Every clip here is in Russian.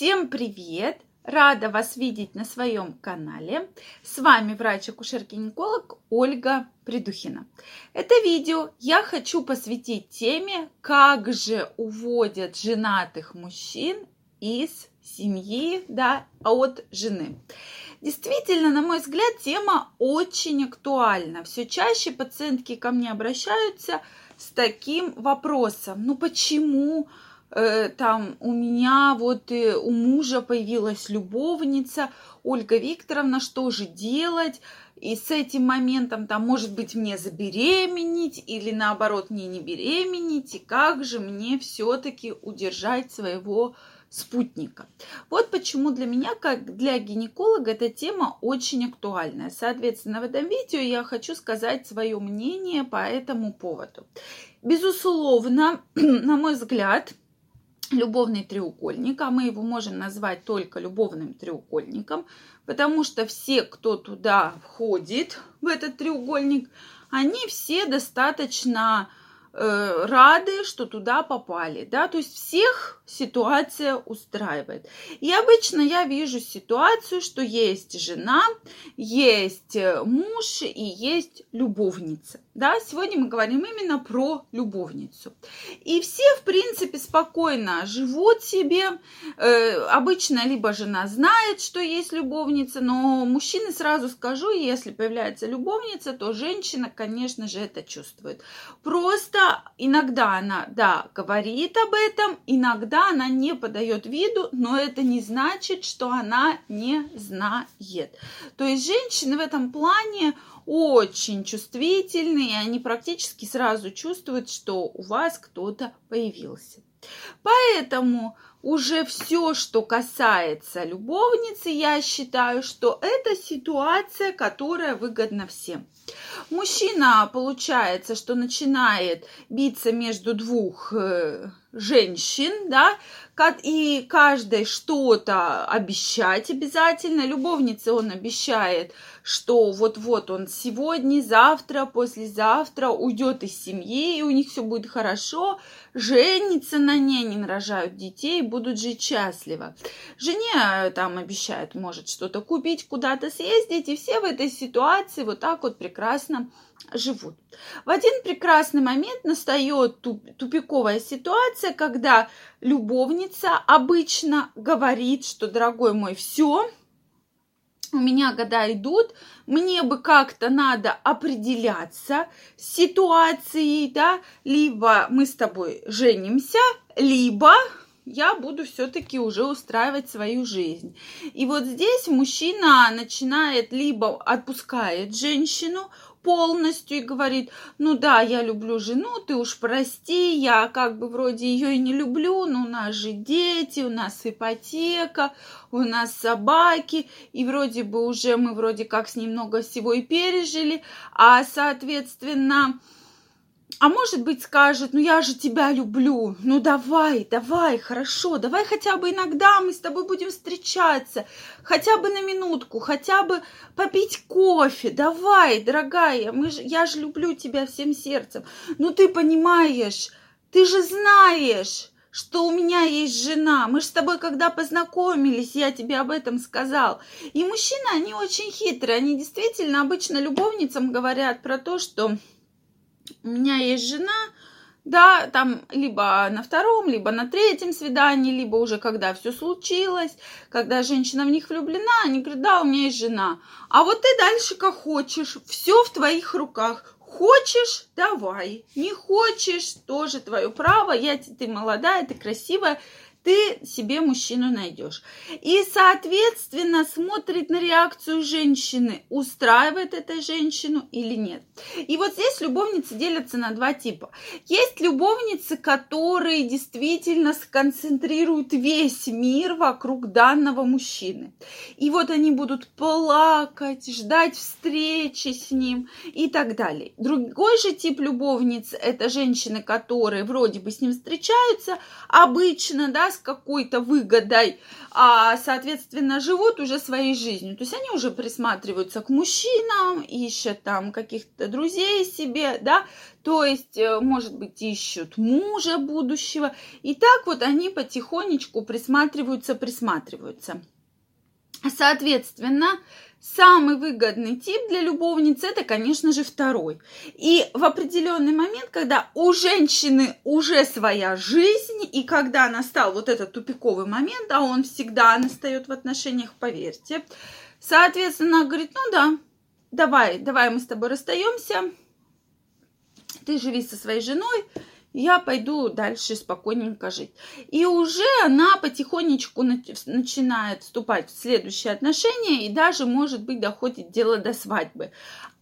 Всем привет! Рада вас видеть на своем канале. С вами врач-акушер-гинеколог Ольга Придухина. Это видео я хочу посвятить теме, как же уводят женатых мужчин из семьи, да, от жены. Действительно, на мой взгляд, тема очень актуальна. Все чаще пациентки ко мне обращаются с таким вопросом. Ну почему Э, там у меня вот и у мужа появилась любовница, Ольга Викторовна, что же делать? И с этим моментом там, может быть, мне забеременеть или наоборот мне не беременеть, и как же мне все-таки удержать своего спутника. Вот почему для меня, как для гинеколога, эта тема очень актуальная. Соответственно, в этом видео я хочу сказать свое мнение по этому поводу. Безусловно, на мой взгляд, любовный треугольник, а мы его можем назвать только любовным треугольником, потому что все, кто туда входит, в этот треугольник, они все достаточно рады, что туда попали, да, то есть всех ситуация устраивает. И обычно я вижу ситуацию, что есть жена, есть э, муж и есть любовница. Да, сегодня мы говорим именно про любовницу. И все, в принципе, спокойно живут себе. Э, обычно либо жена знает, что есть любовница, но мужчины сразу скажу, если появляется любовница, то женщина, конечно же, это чувствует. Просто иногда она, да, говорит об этом, иногда она не подает виду, но это не значит, что она не знает. То есть женщины в этом плане очень чувствительные, и они практически сразу чувствуют, что у вас кто-то появился. Поэтому уже все, что касается любовницы, я считаю, что это ситуация, которая выгодна всем. Мужчина, получается, что начинает биться между двух э, женщин, да, и каждой что-то обещать обязательно. Любовнице он обещает, что вот-вот он сегодня, завтра, послезавтра уйдет из семьи, и у них все будет хорошо, женится на ней, не нарожают детей, будут жить счастливо. Жене э, там обещают, может что-то купить, куда-то съездить, и все в этой ситуации вот так вот прекрасно живут. В один прекрасный момент настает тупиковая ситуация, когда любовница обычно говорит, что, дорогой мой, все, у меня года идут, мне бы как-то надо определяться с ситуацией, да, либо мы с тобой женимся, либо я буду все-таки уже устраивать свою жизнь. И вот здесь мужчина начинает либо отпускает женщину, полностью и говорит, ну да, я люблю жену, ты уж прости, я как бы вроде ее и не люблю, но у нас же дети, у нас ипотека, у нас собаки, и вроде бы уже мы вроде как с ней много всего и пережили, а соответственно а может быть скажет, ну я же тебя люблю, ну давай, давай, хорошо, давай хотя бы иногда мы с тобой будем встречаться, хотя бы на минутку, хотя бы попить кофе, давай, дорогая, мы же, я же люблю тебя всем сердцем. Ну ты понимаешь, ты же знаешь, что у меня есть жена. Мы же с тобой, когда познакомились, я тебе об этом сказал. И мужчины, они очень хитрые. Они действительно обычно любовницам говорят про то, что у меня есть жена, да, там либо на втором, либо на третьем свидании, либо уже когда все случилось, когда женщина в них влюблена, они говорят, да, у меня есть жена. А вот ты дальше как хочешь, все в твоих руках. Хочешь, давай. Не хочешь, тоже твое право. Я, ты молодая, ты красивая ты себе мужчину найдешь. И, соответственно, смотрит на реакцию женщины, устраивает эта женщину или нет. И вот здесь любовницы делятся на два типа. Есть любовницы, которые действительно сконцентрируют весь мир вокруг данного мужчины. И вот они будут плакать, ждать встречи с ним и так далее. Другой же тип любовниц – это женщины, которые вроде бы с ним встречаются, обычно, да, с какой-то выгодой, а, соответственно, живут уже своей жизнью. То есть они уже присматриваются к мужчинам, ищут там каких-то друзей себе, да, то есть, э, может быть, ищут мужа будущего. И так вот они потихонечку присматриваются, присматриваются. Соответственно, Самый выгодный тип для любовницы это, конечно же, второй. И в определенный момент, когда у женщины уже своя жизнь, и когда настал вот этот тупиковый момент, а он всегда настает в отношениях, поверьте, соответственно, говорит, ну да, давай, давай мы с тобой расстаемся, ты живи со своей женой, я пойду дальше спокойненько жить. И уже она потихонечку начинает вступать в следующие отношения и даже, может быть, доходит дело до свадьбы.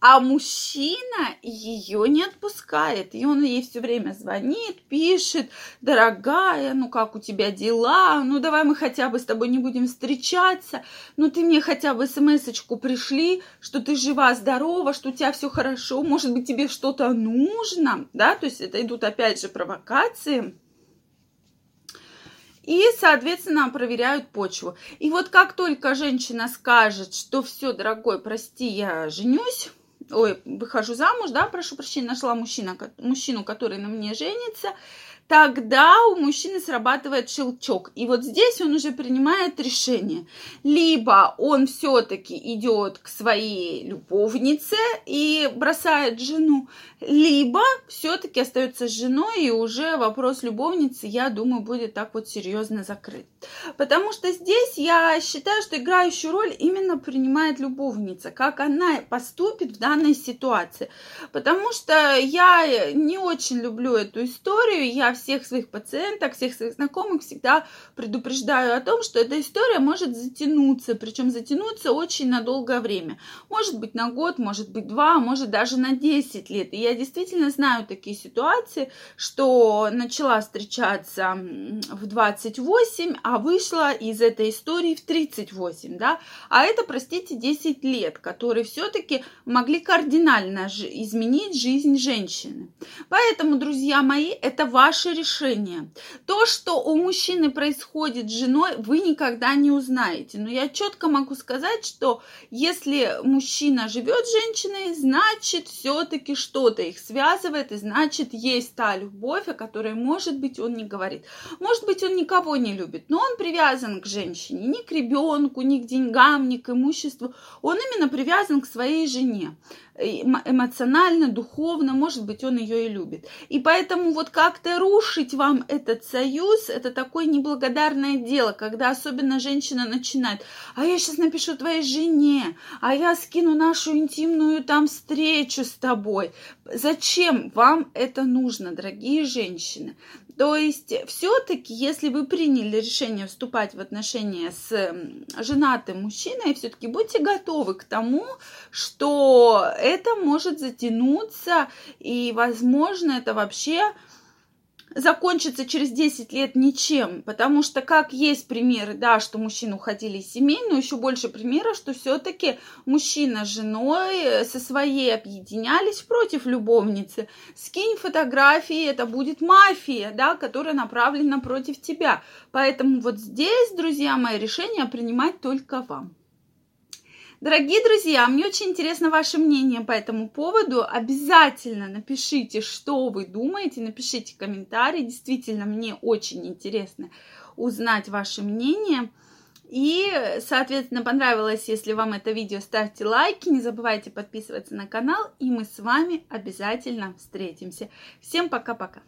А мужчина ее не отпускает. И он ей все время звонит, пишет, дорогая, ну как у тебя дела? Ну давай мы хотя бы с тобой не будем встречаться. Ну ты мне хотя бы смс-очку пришли, что ты жива, здорова, что у тебя все хорошо. Может быть тебе что-то нужно, да? То есть это идут опять же провокации. И, соответственно, проверяют почву. И вот как только женщина скажет, что все, дорогой, прости, я женюсь, ой, выхожу замуж, да, прошу прощения, нашла мужчина, мужчину, который на мне женится, тогда у мужчины срабатывает щелчок. И вот здесь он уже принимает решение. Либо он все-таки идет к своей любовнице и бросает жену, либо все-таки остается с женой, и уже вопрос любовницы, я думаю, будет так вот серьезно закрыт. Потому что здесь я считаю, что играющую роль именно принимает любовница, как она поступит в данной ситуации. Потому что я не очень люблю эту историю, я всех своих пациенток, всех своих знакомых всегда предупреждаю о том, что эта история может затянуться, причем затянуться очень на долгое время. Может быть на год, может быть два, может даже на 10 лет. И я действительно знаю такие ситуации, что начала встречаться в 28, а вышла из этой истории в 38, да, а это, простите, 10 лет, которые все-таки могли кардинально изменить жизнь женщины. Поэтому, друзья мои, это ваше решение. То, что у мужчины происходит с женой, вы никогда не узнаете. Но я четко могу сказать, что если мужчина живет с женщиной, значит, все-таки что-то их связывает, и значит, есть та любовь, о которой, может быть, он не говорит. Может быть, он никого не любит, но он привязан к женщине, ни к ребенку, ни к деньгам, ни к имуществу. Он именно привязан к своей жене эмоционально, духовно, может быть, он ее и любит. И поэтому вот как-то рушить вам этот союз, это такое неблагодарное дело, когда особенно женщина начинает, а я сейчас напишу твоей жене, а я скину нашу интимную там встречу с тобой. Зачем вам это нужно, дорогие женщины? То есть все-таки, если вы приняли решение вступать в отношения с женатым мужчиной, все-таки будьте готовы к тому, что это может затянуться, и, возможно, это вообще закончится через 10 лет ничем, потому что как есть примеры, да, что мужчины уходили из семей, но еще больше примеров, что все-таки мужчина с женой со своей объединялись против любовницы. Скинь фотографии, это будет мафия, да, которая направлена против тебя. Поэтому вот здесь, друзья мои, решение принимать только вам. Дорогие друзья, мне очень интересно ваше мнение по этому поводу. Обязательно напишите, что вы думаете, напишите комментарий. Действительно, мне очень интересно узнать ваше мнение. И, соответственно, понравилось, если вам это видео, ставьте лайки, не забывайте подписываться на канал, и мы с вами обязательно встретимся. Всем пока-пока!